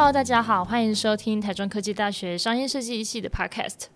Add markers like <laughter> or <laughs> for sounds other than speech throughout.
Hello，大家好，欢迎收听台中科技大学商业设计系的 Podcast。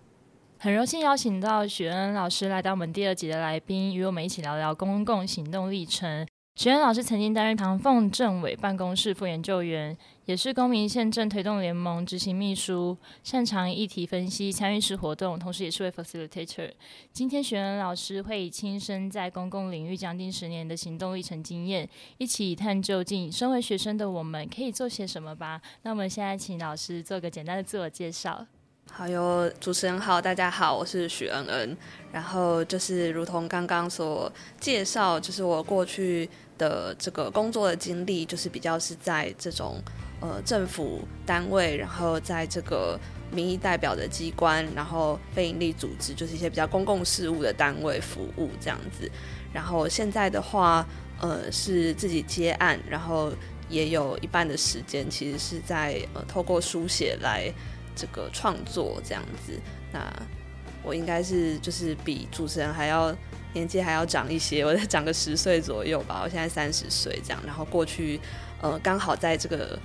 很荣幸邀请到许恩老师来到我们第二集的来宾，与我们一起聊聊公共行动历程。许恩老师曾经担任唐凤政委办公室副研究员，也是公民宪政推动联盟执行秘书，擅长议题分析、参与式活动，同时也是位 facilitator。今天许恩老师会以亲身在公共领域将近十年的行动历程经验，一起探究竟。身为学生的我们可以做些什么吧？那我们现在请老师做个简单的自我介绍。好哟，主持人好，大家好，我是许恩恩。然后就是如同刚刚所介绍，就是我过去的这个工作的经历，就是比较是在这种呃政府单位，然后在这个民意代表的机关，然后非营利组织，就是一些比较公共事务的单位服务这样子。然后现在的话，呃，是自己接案，然后也有一半的时间，其实是在呃透过书写来。这个创作这样子，那我应该是就是比主持人还要年纪还要长一些，<laughs> 我再长个十岁左右吧。我现在三十岁这样，然后过去呃刚好在这个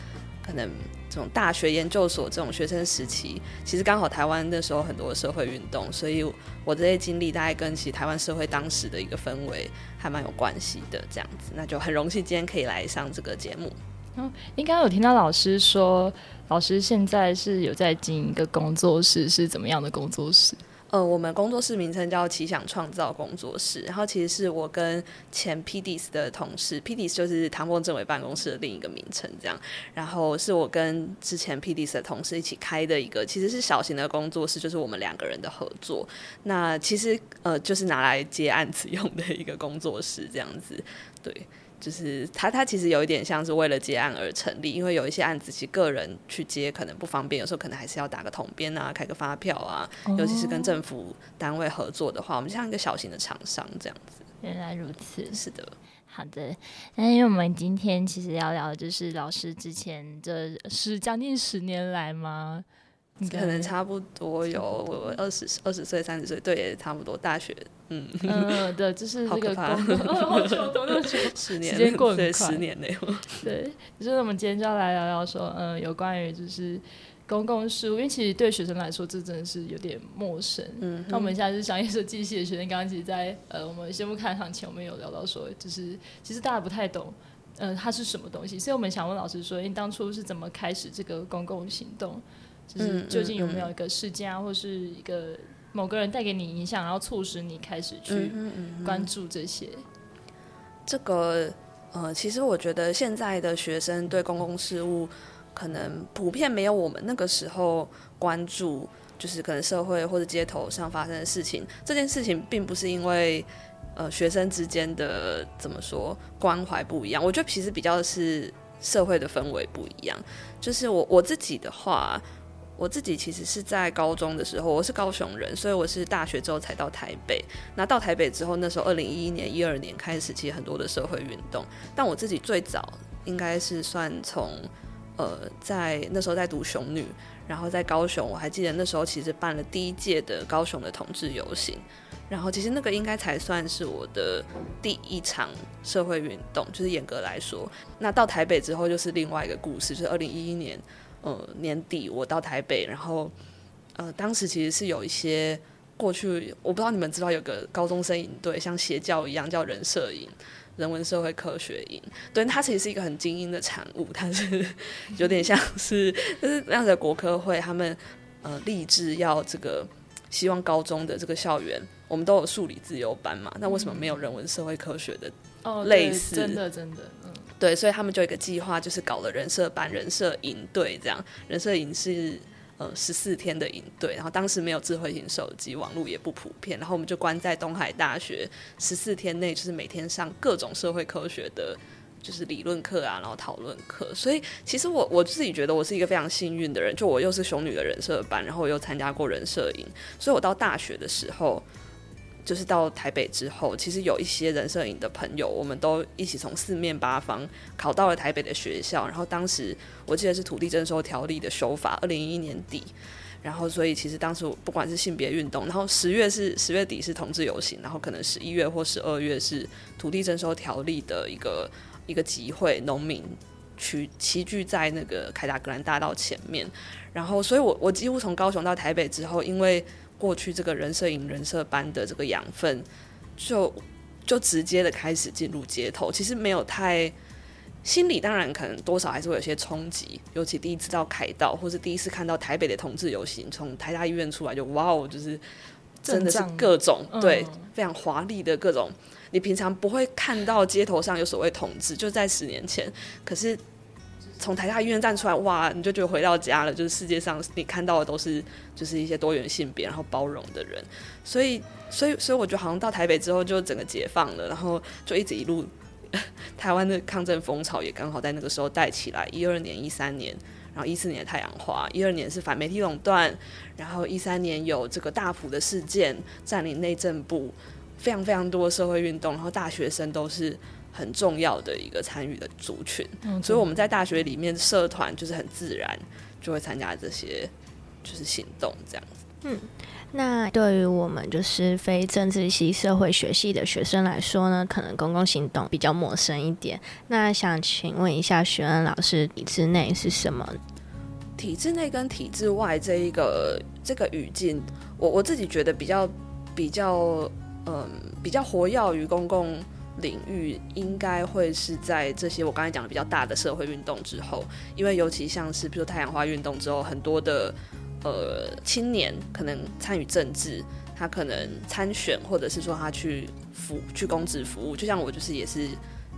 可能这种大学研究所这种学生时期，其实刚好台湾那时候很多社会运动，所以我这些经历大概跟其实台湾社会当时的一个氛围还蛮有关系的这样子，那就很荣幸今天可以来上这个节目。嗯，应该有听到老师说，老师现在是有在经营一个工作室，是怎么样的工作室？呃，我们工作室名称叫奇想创造工作室，然后其实是我跟前 PDS 的同事，PDS 就是唐凤政委办公室的另一个名称，这样，然后是我跟之前 PDS 的同事一起开的一个，其实是小型的工作室，就是我们两个人的合作。那其实呃，就是拿来接案子用的一个工作室，这样子，对。就是他，他其实有一点像是为了接案而成立，因为有一些案子其实个人去接可能不方便，有时候可能还是要打个统编啊，开个发票啊，尤其是跟政府单位合作的话，我们像一个小型的厂商这样子。原来如此，是的，好的。那因为我们今天其实要聊的就是老师之前这是将近十年来吗？可能差不多有我二十二十岁三十岁，对，也差不多大学，嗯嗯，<laughs> 对，就是这个 <laughs> 好久多久？<laughs> 十年，时间过很快，十年内。对，就是我们今天就要来聊聊说，嗯，有关于就是公共事务，因为其实对学生来说，这真的是有点陌生。嗯，那我们现在是商业设计系的学生，刚刚其实，在呃，我们先不开场前，我们有聊到说，就是其实大家不太懂，嗯，它是什么东西，所以我们想问老师说，你当初是怎么开始这个公共行动？就是究竟有没有一个事件啊，或是一个某个人带给你影响，然后促使你开始去关注这些？这个呃，其实我觉得现在的学生对公共事务可能普遍没有我们那个时候关注，就是可能社会或者街头上发生的事情。这件事情并不是因为呃学生之间的怎么说关怀不一样，我觉得其实比较是社会的氛围不一样。就是我我自己的话。我自己其实是在高中的时候，我是高雄人，所以我是大学之后才到台北。那到台北之后，那时候二零一一年、一二年开始，其实很多的社会运动。但我自己最早应该是算从呃，在那时候在读雄女，然后在高雄，我还记得那时候其实办了第一届的高雄的同志游行。然后其实那个应该才算是我的第一场社会运动，就是严格来说。那到台北之后，就是另外一个故事，就是二零一一年。呃，年底我到台北，然后呃，当时其实是有一些过去，我不知道你们知道有个高中生营队，像邪教一样叫人社营、人文社会科学营，对，它其实是一个很精英的产物，它是有点像是就是那样的国科会，他们呃立志要这个希望高中的这个校园，我们都有数理自由班嘛，那为什么没有人文社会科学的？哦，类似，真的真的，嗯。对，所以他们就有一个计划，就是搞了人设班、人设营队这样。人设营是呃十四天的营队，然后当时没有智慧型手机，网络也不普遍，然后我们就关在东海大学十四天内，就是每天上各种社会科学的，就是理论课啊，然后讨论课。所以其实我我自己觉得我是一个非常幸运的人，就我又是熊女的人设班，然后我又参加过人设营，所以我到大学的时候。就是到台北之后，其实有一些人摄影的朋友，我们都一起从四面八方考到了台北的学校。然后当时我记得是土地征收条例的修法，二零一一年底。然后所以其实当时不管是性别运动，然后十月是十月底是同志游行，然后可能十一月或十二月是土地征收条例的一个一个集会，农民去齐聚在那个凯达格兰大道前面。然后，所以我我几乎从高雄到台北之后，因为过去这个人设影、人设班的这个养分，就就直接的开始进入街头。其实没有太心里当然可能多少还是会有些冲击，尤其第一次到凯道，或是第一次看到台北的同志游行，从台大医院出来就哇哦，就是真的是各种对非常华丽的各种，你平常不会看到街头上有所谓同志，就在十年前，可是。从台大医院站出来，哇，你就觉得回到家了。就是世界上你看到的都是，就是一些多元性别，然后包容的人。所以，所以，所以我觉得好像到台北之后就整个解放了，然后就一直一路 <laughs> 台湾的抗争风潮也刚好在那个时候带起来。一二年、一三年，然后一四年的太阳花，一二年是反媒体垄断，然后一三年有这个大埔的事件占领内政部，非常非常多的社会运动，然后大学生都是。很重要的一个参与的族群，嗯所以我们在大学里面社团就是很自然就会参加这些就是行动这样子。嗯，那对于我们就是非政治系社会学系的学生来说呢，可能公共行动比较陌生一点。那想请问一下，学恩老师，体制内是什么？体制内跟体制外这一个这个语境，我我自己觉得比较比较嗯比较活跃于公共。领域应该会是在这些我刚才讲的比较大的社会运动之后，因为尤其像是比如太阳花运动之后，很多的呃青年可能参与政治，他可能参选，或者是说他去服去公职服务，就像我就是也是。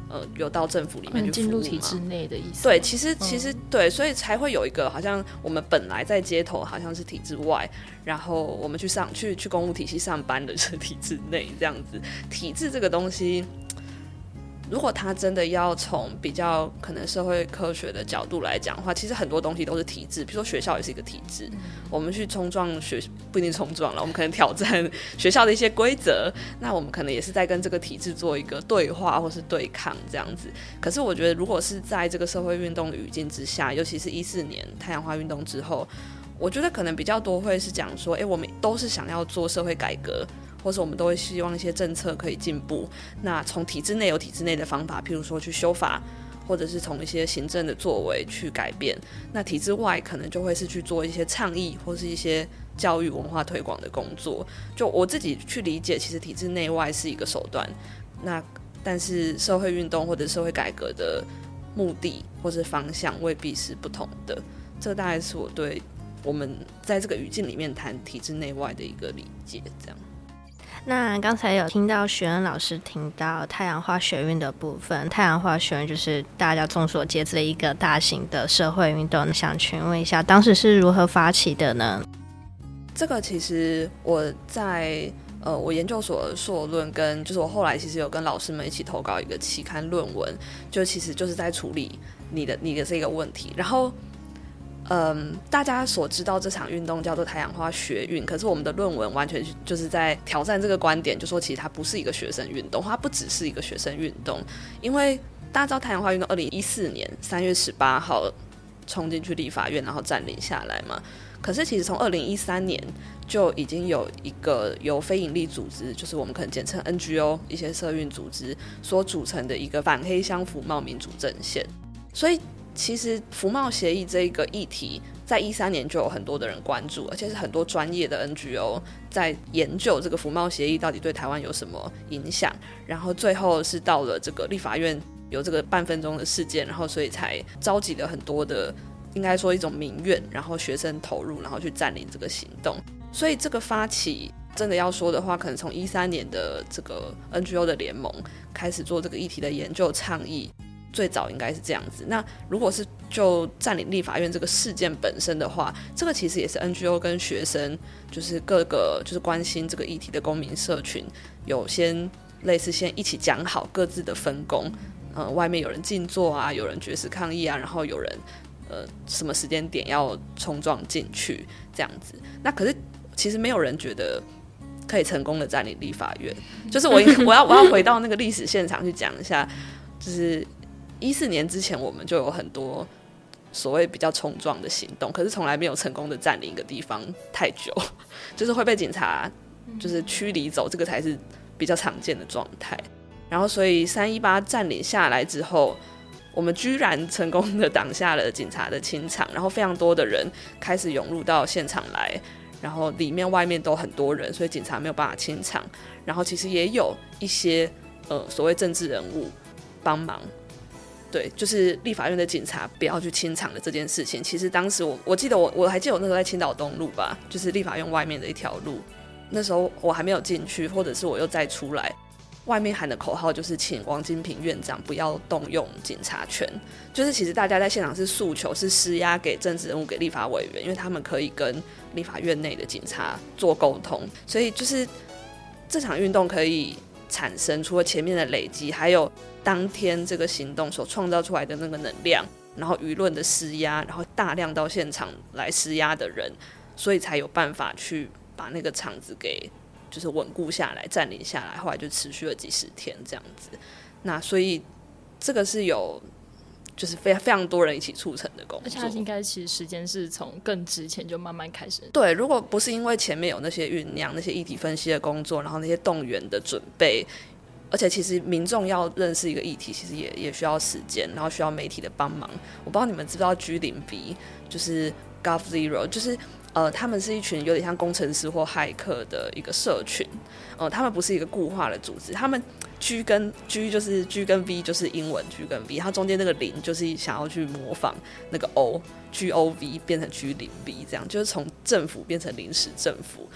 呃，有到政府里面去进入体制内的意思。对，其实其实对，所以才会有一个好像我们本来在街头好像是体制外，然后我们去上去去公务体系上班的是体制内这样子。体制这个东西。如果他真的要从比较可能社会科学的角度来讲的话，其实很多东西都是体制，比如说学校也是一个体制。我们去冲撞学不一定冲撞了，我们可能挑战学校的一些规则，那我们可能也是在跟这个体制做一个对话或是对抗这样子。可是我觉得，如果是在这个社会运动的语境之下，尤其是一四年太阳花运动之后，我觉得可能比较多会是讲说，哎，我们都是想要做社会改革。或是我们都会希望一些政策可以进步。那从体制内有体制内的方法，譬如说去修法，或者是从一些行政的作为去改变。那体制外可能就会是去做一些倡议，或是一些教育文化推广的工作。就我自己去理解，其实体制内外是一个手段。那但是社会运动或者社会改革的目的或者方向未必是不同的。这大概是我对我们在这个语境里面谈体制内外的一个理解，这样。那刚才有听到学恩老师听到太阳化学运的部分，太阳化学运就是大家众所皆知的一个大型的社会运动。想询问一下，当时是如何发起的呢？这个其实我在呃，我研究所硕论跟就是我后来其实有跟老师们一起投稿一个期刊论文，就其实就是在处理你的你的这个问题，然后。嗯，大家所知道这场运动叫做太阳花学运，可是我们的论文完全就是在挑战这个观点，就说其实它不是一个学生运动，它不只是一个学生运动，因为大家知道太阳花运动二零一四年三月十八号冲进去立法院，然后占领下来嘛。可是其实从二零一三年就已经有一个由非营利组织，就是我们可能简称 NGO 一些社运组织所组成的一个反黑箱服贸民主阵线，所以。其实服贸协议这一个议题，在一三年就有很多的人关注，而且是很多专业的 NGO 在研究这个服贸协议到底对台湾有什么影响。然后最后是到了这个立法院有这个半分钟的事件，然后所以才召集了很多的，应该说一种民怨，然后学生投入，然后去占领这个行动。所以这个发起真的要说的话，可能从一三年的这个 NGO 的联盟开始做这个议题的研究倡议。最早应该是这样子。那如果是就占领立法院这个事件本身的话，这个其实也是 NGO 跟学生，就是各个就是关心这个议题的公民社群，有先类似先一起讲好各自的分工。呃，外面有人静坐啊，有人绝食抗议啊，然后有人呃什么时间点要冲撞进去这样子。那可是其实没有人觉得可以成功的占领立法院。就是我 <laughs> 我要我要回到那个历史现场去讲一下，就是。一四年之前，我们就有很多所谓比较冲撞的行动，可是从来没有成功的占领一个地方太久，<laughs> 就是会被警察就是驱离走，这个才是比较常见的状态。然后，所以三一八占领下来之后，我们居然成功的挡下了警察的清场，然后非常多的人开始涌入到现场来，然后里面外面都很多人，所以警察没有办法清场。然后其实也有一些呃所谓政治人物帮忙，对，就是立法院的警察不要去清场的这件事情。其实当时我我记得我我还记得我那时候在青岛东路吧，就是立法院外面的一条路，那时候我还没有进去，或者是我又再出来。外面喊的口号就是请王金平院长不要动用警察权，就是其实大家在现场是诉求是施压给政治人物给立法委员，因为他们可以跟立法院内的警察做沟通，所以就是这场运动可以产生除了前面的累积，还有当天这个行动所创造出来的那个能量，然后舆论的施压，然后大量到现场来施压的人，所以才有办法去把那个场子给。就是稳固下来，占领下来，后来就持续了几十天这样子。那所以这个是有，就是非非常多人一起促成的工作。而且应该其实时间是从更之前就慢慢开始。对，如果不是因为前面有那些酝酿、那些议题分析的工作，然后那些动员的准备，而且其实民众要认识一个议题，其实也也需要时间，然后需要媒体的帮忙。我不知道你们知不知道 G 零 B，就是 Gov Zero，就是。呃，他们是一群有点像工程师或骇客的一个社群，呃，他们不是一个固化的组织，他们 G 跟 G 就是 G 跟 V 就是英文 G 跟 V，它中间那个零就是想要去模仿那个 O G O V 变成 G 零 V 这样，就是从政府变成临时政府，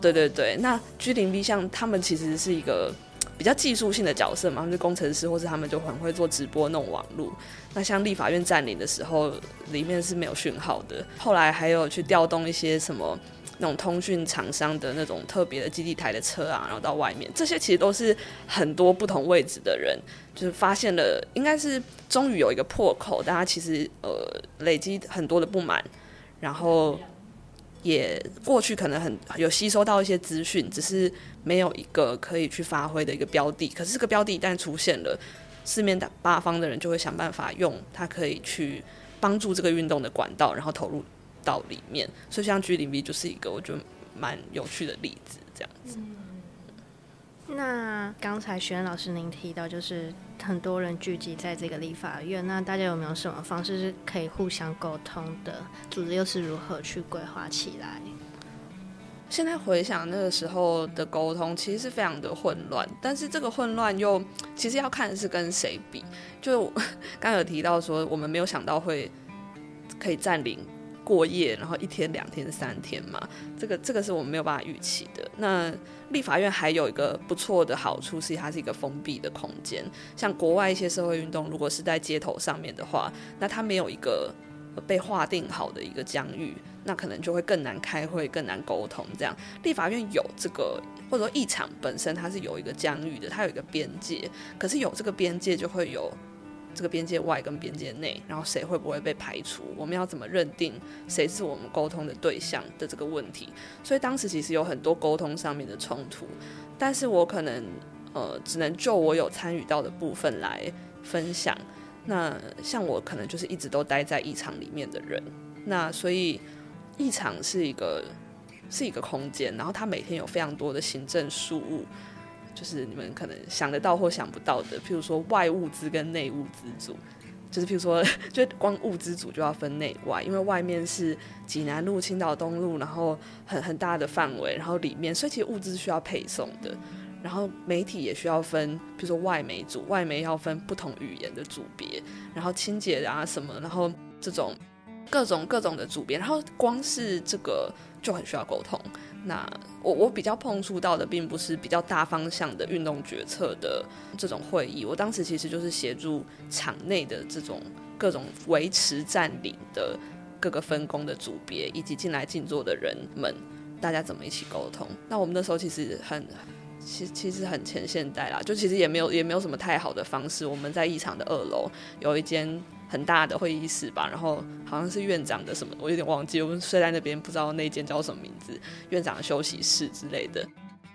对对对，那 G 零 V 像他们其实是一个。比较技术性的角色嘛，就是工程师，或是他们就很会做直播弄网络。那像立法院占领的时候，里面是没有讯号的。后来还有去调动一些什么那种通讯厂商的那种特别的基地台的车啊，然后到外面，这些其实都是很多不同位置的人，就是发现了，应该是终于有一个破口，大家其实呃累积很多的不满，然后。也过去可能很有吸收到一些资讯，只是没有一个可以去发挥的一个标的。可是这个标的一旦出现了，四面八方的人就会想办法用它可以去帮助这个运动的管道，然后投入到里面。所以像 G 零 B 就是一个我觉得蛮有趣的例子，这样子。那刚才徐恩老师您提到，就是很多人聚集在这个立法院，那大家有没有什么方式是可以互相沟通的？组织又是如何去规划起来？现在回想那个时候的沟通，其实是非常的混乱，但是这个混乱又其实要看是跟谁比。就 <laughs> 刚有提到说，我们没有想到会可以占领。过夜，然后一天、两天、三天嘛，这个这个是我们没有办法预期的。那立法院还有一个不错的好处是，它是一个封闭的空间。像国外一些社会运动，如果是在街头上面的话，那它没有一个被划定好的一个疆域，那可能就会更难开会、更难沟通。这样，立法院有这个，或者说议场本身它是有一个疆域的，它有一个边界，可是有这个边界就会有。这个边界外跟边界内，然后谁会不会被排除？我们要怎么认定谁是我们沟通的对象的这个问题？所以当时其实有很多沟通上面的冲突，但是我可能呃只能就我有参与到的部分来分享。那像我可能就是一直都待在议场里面的人，那所以议场是一个是一个空间，然后它每天有非常多的行政事务。就是你们可能想得到或想不到的，譬如说外物资跟内物资组，就是譬如说，<laughs> 就光物资组就要分内外，因为外面是济南路、青岛东路，然后很很大的范围，然后里面，所以其实物资需要配送的，然后媒体也需要分，比如说外媒组，外媒要分不同语言的组别，然后清洁啊什么，然后这种各种各种的组别，然后光是这个就很需要沟通。那我我比较碰触到的，并不是比较大方向的运动决策的这种会议。我当时其实就是协助场内的这种各种维持占领的各个分工的组别，以及进来静坐的人们，大家怎么一起沟通。那我们那时候其实很，其其实很前现代啦，就其实也没有也没有什么太好的方式。我们在议场的二楼有一间。很大的会议室吧，然后好像是院长的什么，我有点忘记。我们睡在那边，不知道那间叫什么名字，院长的休息室之类的。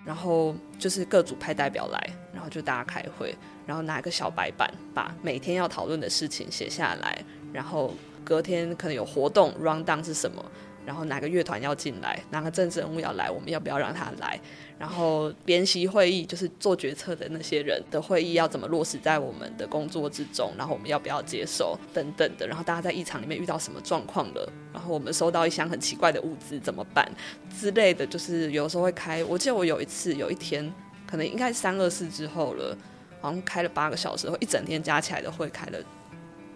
然后就是各组派代表来，然后就大家开会，然后拿一个小白板，把每天要讨论的事情写下来。然后隔天可能有活动，round down 是什么，然后哪个乐团要进来，哪个政治人物要来，我们要不要让他来？然后联席会议就是做决策的那些人的会议要怎么落实在我们的工作之中？然后我们要不要接受等等的？然后大家在议场里面遇到什么状况了？然后我们收到一箱很奇怪的物资怎么办之类的？就是有时候会开，我记得我有一次有一天，可能应该是三二四之后了，好像开了八个小时，一整天加起来的会开了。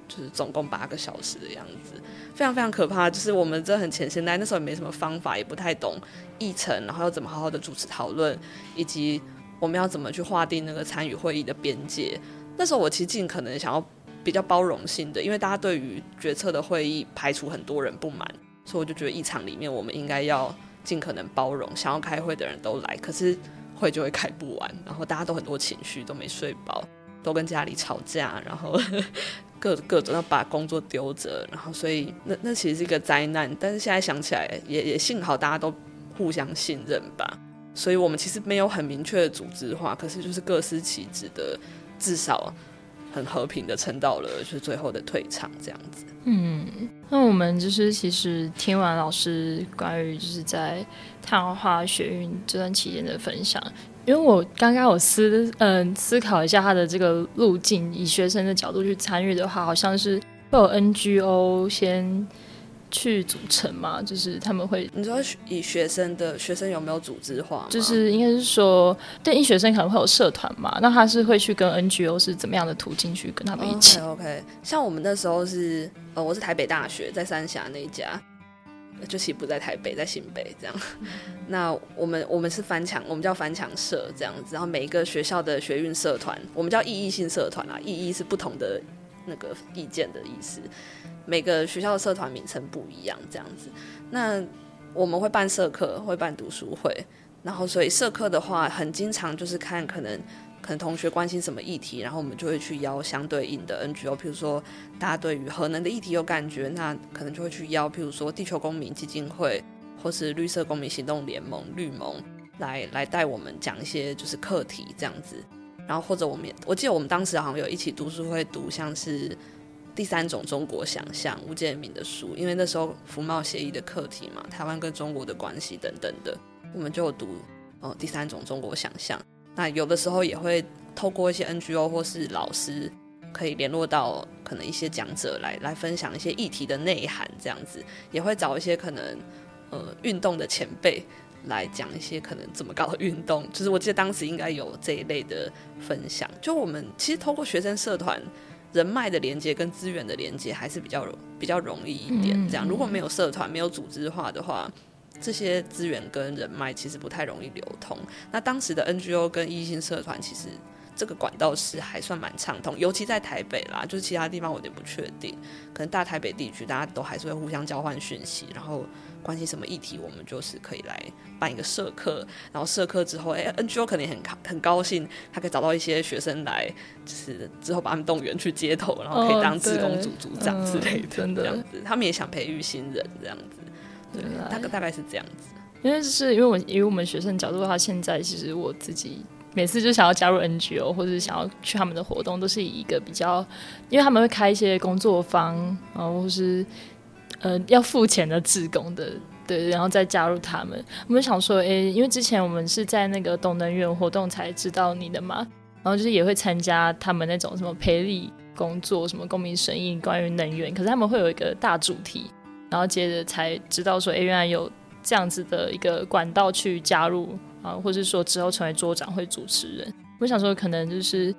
就是总共八个小时的样子，非常非常可怕。就是我们这很前现代，那时候也没什么方法，也不太懂议程，然后要怎么好好的主持讨论，以及我们要怎么去划定那个参与会议的边界。那时候我其实尽可能想要比较包容性的，因为大家对于决策的会议排除很多人不满，所以我就觉得议场里面我们应该要尽可能包容，想要开会的人都来，可是会就会开不完，然后大家都很多情绪，都没睡饱，都跟家里吵架，然后。各各种要把工作丢着，然后所以那那其实是一个灾难。但是现在想起来，也也幸好大家都互相信任吧。所以我们其实没有很明确的组织化，可是就是各司其职的，至少很和平的撑到了就是最后的退场这样子。嗯，那我们就是其实听完老师关于就是在太阳花学运这段期间的分享。因为我刚刚有思嗯思考一下他的这个路径，以学生的角度去参与的话，好像是会有 NGO 先去组成嘛，就是他们会你说以学生的学生有没有组织化？就是应该是说，对，医学生可能会有社团嘛，那他是会去跟 NGO 是怎么样的途径去跟他们一起？OK，像我们那时候是呃，我是台北大学在三峡那一家。就其实不在台北，在新北这样。<laughs> 那我们我们是翻墙，我们叫翻墙社这样子。然后每一个学校的学运社团，我们叫意义性社团啊，意义是不同的那个意见的意思。每个学校的社团名称不一样，这样子。那我们会办社课，会办读书会。然后所以社课的话，很经常就是看可能。可能同学关心什么议题，然后我们就会去邀相对应的 NGO，譬如说大家对于核能的议题有感觉，那可能就会去邀，譬如说地球公民基金会或是绿色公民行动联盟绿盟来来带我们讲一些就是课题这样子。然后或者我们我记得我们当时好像有一起读书会读像是第三种中国想象吴建民的书，因为那时候服贸协议的课题嘛，台湾跟中国的关系等等的，我们就读哦第三种中国想象。那有的时候也会透过一些 NGO 或是老师，可以联络到可能一些讲者来来分享一些议题的内涵，这样子也会找一些可能呃运动的前辈来讲一些可能怎么搞运动。就是我记得当时应该有这一类的分享。就我们其实透过学生社团人脉的连接跟资源的连接还是比较比较容易一点。这样如果没有社团没有组织化的话。这些资源跟人脉其实不太容易流通。那当时的 NGO 跟异性社团，其实这个管道是还算蛮畅通，尤其在台北啦，就是其他地方我有点不确定。可能大台北地区，大家都还是会互相交换讯息，然后关心什么议题，我们就是可以来办一个社课。然后社课之后，哎，NGO 可能很很高兴，他可以找到一些学生来，就是之后把他们动员去街头，然后可以当志工组组长之类的，这样子。他们也想培育新人，这样子。对，大概大概是这样子。因为是因为我以我们学生角度的话，现在其实我自己每次就想要加入 NGO 或者是想要去他们的活动，都是以一个比较，因为他们会开一些工作坊，然后或是呃要付钱的志工的，对，然后再加入他们。我们想说，哎，因为之前我们是在那个懂能源活动才知道你的嘛，然后就是也会参加他们那种什么培力工作，什么公民审议关于能源，可是他们会有一个大主题。然后接着才知道说，哎，原来有这样子的一个管道去加入啊，或者说之后成为桌长会主持人。我想说，可能就是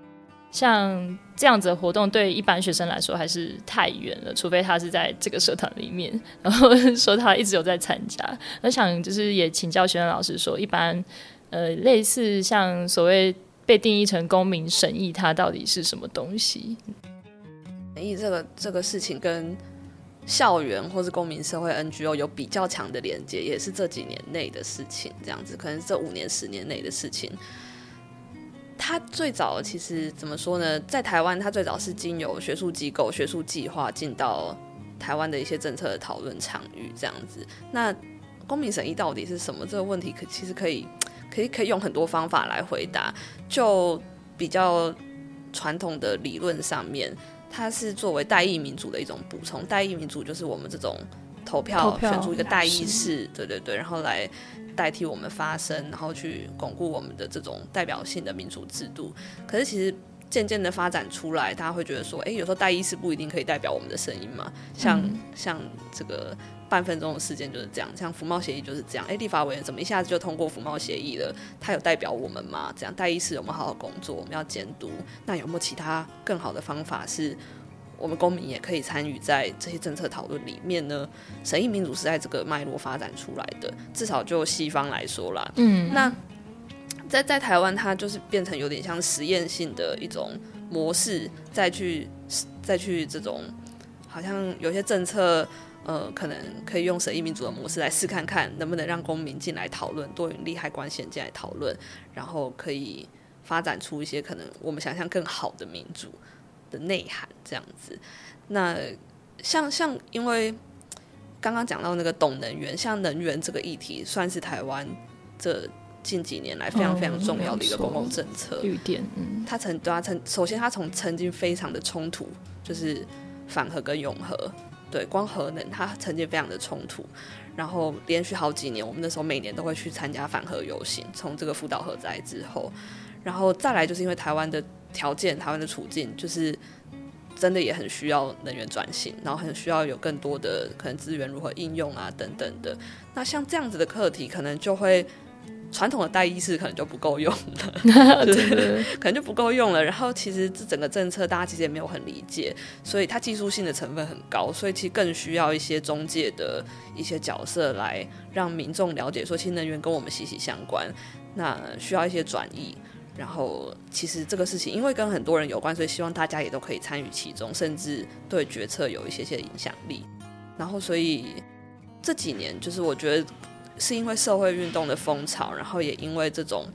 像这样子的活动，对一般学生来说还是太远了，除非他是在这个社团里面，然后 <laughs> 说他一直有在参加。我想就是也请教学生老师说，一般呃类似像所谓被定义成公民审议，它到底是什么东西？审议这个这个事情跟。校园或是公民社会 NGO 有比较强的连接，也是这几年内的事情。这样子，可能这五年、十年内的事情。它最早其实怎么说呢？在台湾，它最早是经由学术机构、学术计划进到台湾的一些政策的讨论场域。这样子，那公民审议到底是什么？这个问题可其实可以可以可以用很多方法来回答。就比较传统的理论上面。它是作为代议民主的一种补充，代议民主就是我们这种投票选出一个代议士，对对对，然后来代替我们发声，然后去巩固我们的这种代表性的民主制度。可是其实渐渐的发展出来，大家会觉得说，哎，有时候代议士不一定可以代表我们的声音嘛，像、像这个。半分钟的事件就是这样，像服贸协议就是这样。哎，立法委员怎么一下子就通过服贸协议了？他有代表我们吗？这样代议士有没有好好工作？我们要监督。那有没有其他更好的方法，是我们公民也可以参与在这些政策讨论里面呢？审议民主是在这个脉络发展出来的，至少就西方来说啦。嗯，那在在台湾，它就是变成有点像实验性的一种模式，再去再去这种，好像有些政策。呃，可能可以用审议民主的模式来试看看，能不能让公民进来讨论，多元利害关系进来讨论，然后可以发展出一些可能我们想象更好的民主的内涵这样子。那像像因为刚刚讲到那个懂能源，像能源这个议题，算是台湾这近几年来非常非常重要的一个公共政策。绿电，嗯，它曾对它曾首先它从曾经非常的冲突，就是反核跟永和。对，光核能它曾经非常的冲突，然后连续好几年，我们那时候每年都会去参加反核游行。从这个福岛核灾之后，然后再来就是因为台湾的条件、台湾的处境，就是真的也很需要能源转型，然后很需要有更多的可能资源如何应用啊等等的。那像这样子的课题，可能就会。传统的代议士可能就不够用了，<laughs> 对，<laughs> 可能就不够用了。然后其实这整个政策大家其实也没有很理解，所以它技术性的成分很高，所以其实更需要一些中介的一些角色来让民众了解说，新能源跟我们息息相关，那需要一些转移。然后其实这个事情因为跟很多人有关，所以希望大家也都可以参与其中，甚至对决策有一些些影响力。然后所以这几年就是我觉得。是因为社会运动的风潮，然后也因为这种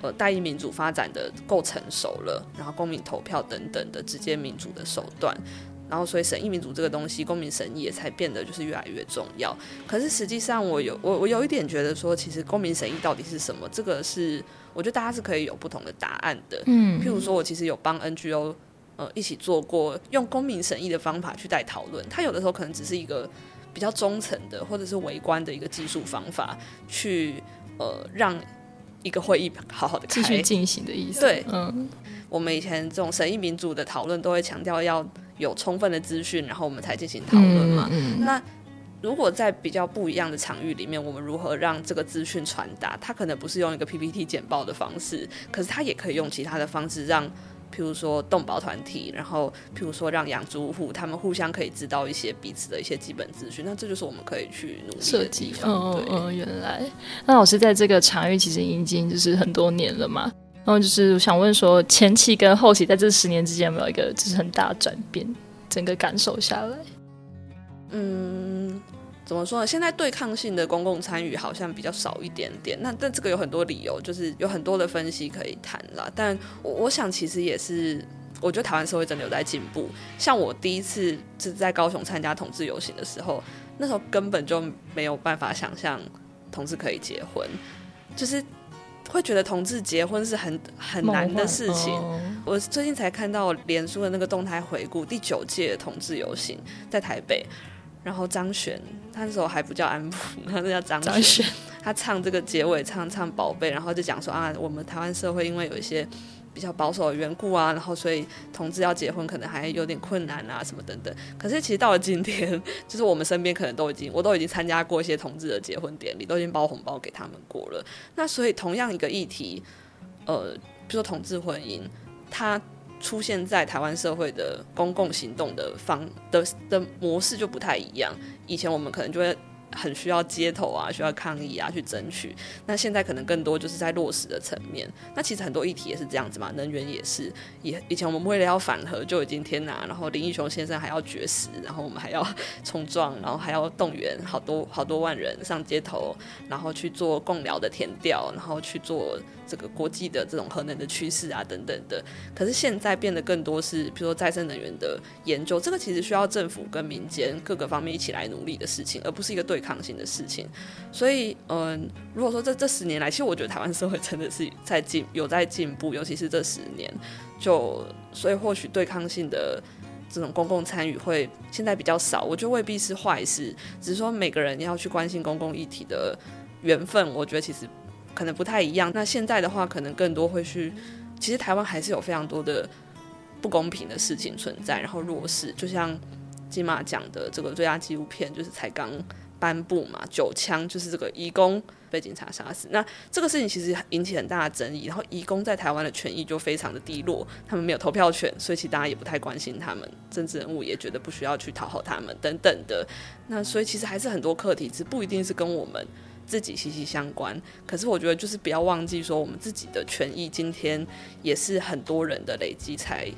呃代议民主发展的够成熟了，然后公民投票等等的直接民主的手段，然后所以审议民主这个东西，公民审议也才变得就是越来越重要。可是实际上，我有我我有一点觉得说，其实公民审议到底是什么？这个是我觉得大家是可以有不同的答案的。嗯，譬如说我其实有帮 NGO 呃一起做过用公民审议的方法去带讨论，它有的时候可能只是一个。比较中层的，或者是围观的一个技术方法，去呃让一个会议好好的继续进行的意思。对，嗯，我们以前这种审议民主的讨论，都会强调要有充分的资讯，然后我们才进行讨论嘛。那如果在比较不一样的场域里面，我们如何让这个资讯传达？它可能不是用一个 PPT 简报的方式，可是它也可以用其他的方式让。譬如说动保团体，然后譬如说让养猪户他们互相可以知道一些彼此的一些基本资讯，那这就是我们可以去努力设计。嗯嗯，原来那老师在这个场域其实已经就是很多年了嘛，然后就是想问说前期跟后期在这十年之间有没有一个就是很大的转变？整个感受下来，嗯。怎么说呢？现在对抗性的公共参与好像比较少一点点。那但这个有很多理由，就是有很多的分析可以谈啦。但我我想其实也是，我觉得台湾社会真的有在进步。像我第一次是在高雄参加同志游行的时候，那时候根本就没有办法想象同志可以结婚，就是会觉得同志结婚是很很难的事情。我最近才看到连书的那个动态回顾，第九届同志游行在台北。然后张悬，他那时候还不叫安普，他是叫张悬。他唱这个结尾唱唱宝贝，然后就讲说啊，我们台湾社会因为有一些比较保守的缘故啊，然后所以同志要结婚可能还有点困难啊，什么等等。可是其实到了今天，就是我们身边可能都已经，我都已经参加过一些同志的结婚典礼，都已经包红包给他们过了。那所以同样一个议题，呃，比如说同志婚姻，它。出现在台湾社会的公共行动的方的的模式就不太一样。以前我们可能就会。很需要街头啊，需要抗议啊，去争取。那现在可能更多就是在落实的层面。那其实很多议题也是这样子嘛，能源也是。以以前我们为了要反核就已经天哪，然后林义雄先生还要绝食，然后我们还要 <laughs> 冲撞，然后还要动员好多好多万人上街头，然后去做共疗的填调，然后去做这个国际的这种核能的趋势啊等等的。可是现在变得更多是，比如说再生能源的研究，这个其实需要政府跟民间各个方面一起来努力的事情，而不是一个对。抗性的事情，所以嗯，如果说这这十年来，其实我觉得台湾社会真的是在进有在进步，尤其是这十年，就所以或许对抗性的这种公共参与会现在比较少，我觉得未必是坏事，只是说每个人要去关心公共议题的缘分，我觉得其实可能不太一样。那现在的话，可能更多会去，其实台湾还是有非常多的不公平的事情存在，然后弱势，就像金马奖的这个最佳纪录片，就是才刚颁布嘛，九枪就是这个义工。被警察杀死，那这个事情其实引起很大的争议。然后，移工在台湾的权益就非常的低落，他们没有投票权，所以其实大家也不太关心他们。政治人物也觉得不需要去讨好他们等等的。那所以其实还是很多课题，只不一定是跟我们自己息息相关。可是我觉得就是不要忘记说，我们自己的权益今天也是很多人的累积才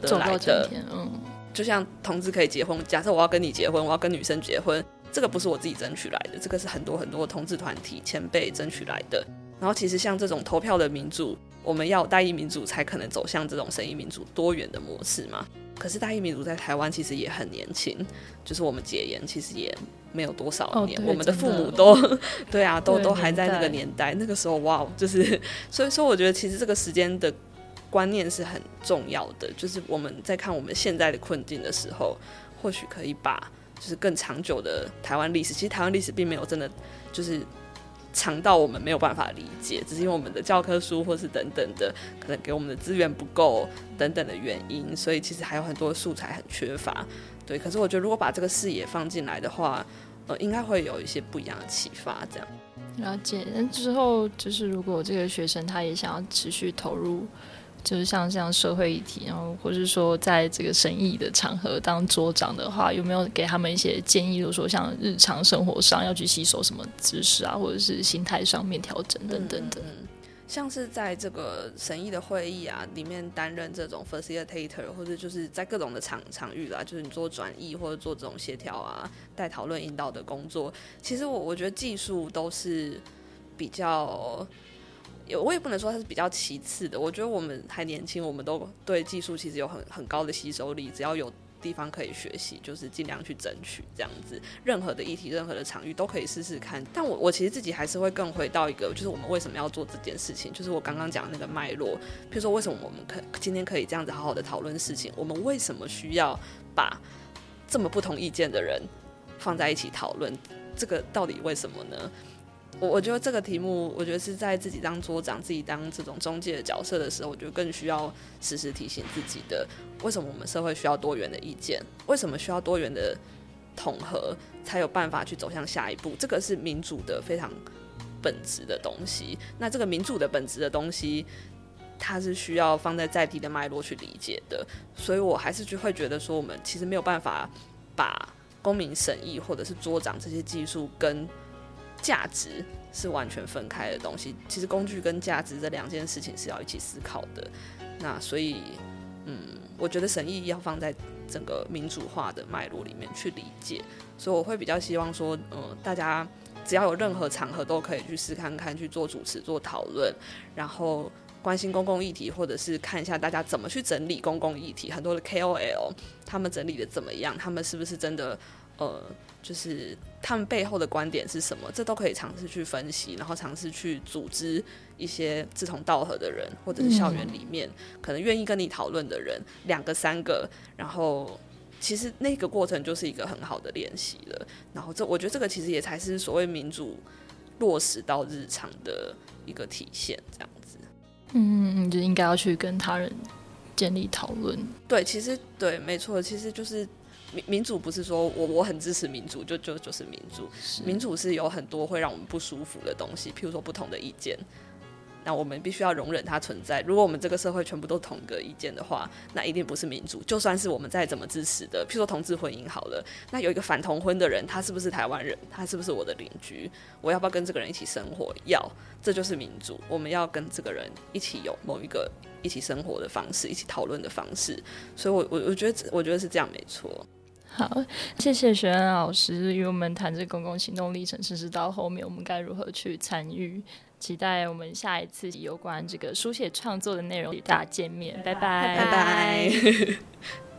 得来的。嗯，就像同志可以结婚，假设我要跟你结婚，我要跟女生结婚。这个不是我自己争取来的，这个是很多很多同志团体前辈争取来的。然后其实像这种投票的民主，我们要代议民主才可能走向这种审议民主多元的模式嘛。可是大义民族在台湾其实也很年轻，就是我们解严其实也没有多少年，我们的父母都对啊，<laughs> 都都还在那个年代，那个时候哇，就是所以说我觉得其实这个时间的观念是很重要的，就是我们在看我们现在的困境的时候，或许可以把。就是更长久的台湾历史，其实台湾历史并没有真的就是强到我们没有办法理解，只是因为我们的教科书或是等等的，可能给我们的资源不够等等的原因，所以其实还有很多素材很缺乏。对，可是我觉得如果把这个视野放进来的话，呃，应该会有一些不一样的启发。这样了解，那之后就是如果这个学生他也想要持续投入。就是像这样社会议题，然后或是说在这个审议的场合当桌长的话，有没有给他们一些建议？比如说像日常生活上要去吸收什么知识啊，或者是心态上面调整等等的。像是在这个审议的会议啊里面担任这种 facilitator，或者就是在各种的场场域啦，就是你做转译或者做这种协调啊、带讨论引导的工作。其实我我觉得技术都是比较。我也不能说它是比较其次的，我觉得我们还年轻，我们都对技术其实有很很高的吸收力，只要有地方可以学习，就是尽量去争取这样子。任何的议题、任何的场域都可以试试看。但我我其实自己还是会更回到一个，就是我们为什么要做这件事情？就是我刚刚讲那个脉络，譬如说为什么我们可今天可以这样子好好的讨论事情？我们为什么需要把这么不同意见的人放在一起讨论？这个到底为什么呢？我我觉得这个题目，我觉得是在自己当桌长、自己当这种中介的角色的时候，我觉得更需要时时提醒自己的：为什么我们社会需要多元的意见？为什么需要多元的统合，才有办法去走向下一步？这个是民主的非常本质的东西。那这个民主的本质的东西，它是需要放在在地的脉络去理解的。所以我还是就会觉得说，我们其实没有办法把公民审议或者是桌长这些技术跟价值是完全分开的东西。其实工具跟价值这两件事情是要一起思考的。那所以，嗯，我觉得审议要放在整个民主化的脉络里面去理解。所以我会比较希望说，嗯，大家只要有任何场合都可以去试看看，去做主持、做讨论，然后关心公共议题，或者是看一下大家怎么去整理公共议题。很多的 KOL 他们整理的怎么样？他们是不是真的？呃，就是他们背后的观点是什么，这都可以尝试去分析，然后尝试去组织一些志同道合的人，或者是校园里面可能愿意跟你讨论的人，两个三个，然后其实那个过程就是一个很好的练习了。然后这我觉得这个其实也才是所谓民主落实到日常的一个体现，这样子。嗯，就应该要去跟他人建立讨论。对，其实对，没错，其实就是。民民主不是说我我很支持民主就就就是民主，民主是有很多会让我们不舒服的东西，譬如说不同的意见，那我们必须要容忍它存在。如果我们这个社会全部都同个意见的话，那一定不是民主。就算是我们再怎么支持的，譬如说同志婚姻好了，那有一个反同婚的人，他是不是台湾人？他是不是我的邻居？我要不要跟这个人一起生活？要，这就是民主。我们要跟这个人一起有某一个一起生活的方式，一起讨论的方式。所以，我我我觉得我觉得是这样没错。好，谢谢学恩老师与我们谈这公共行动历程，甚至到后面我们该如何去参与。期待我们下一次有关这个书写创作的内容与大家见面，拜拜，拜拜。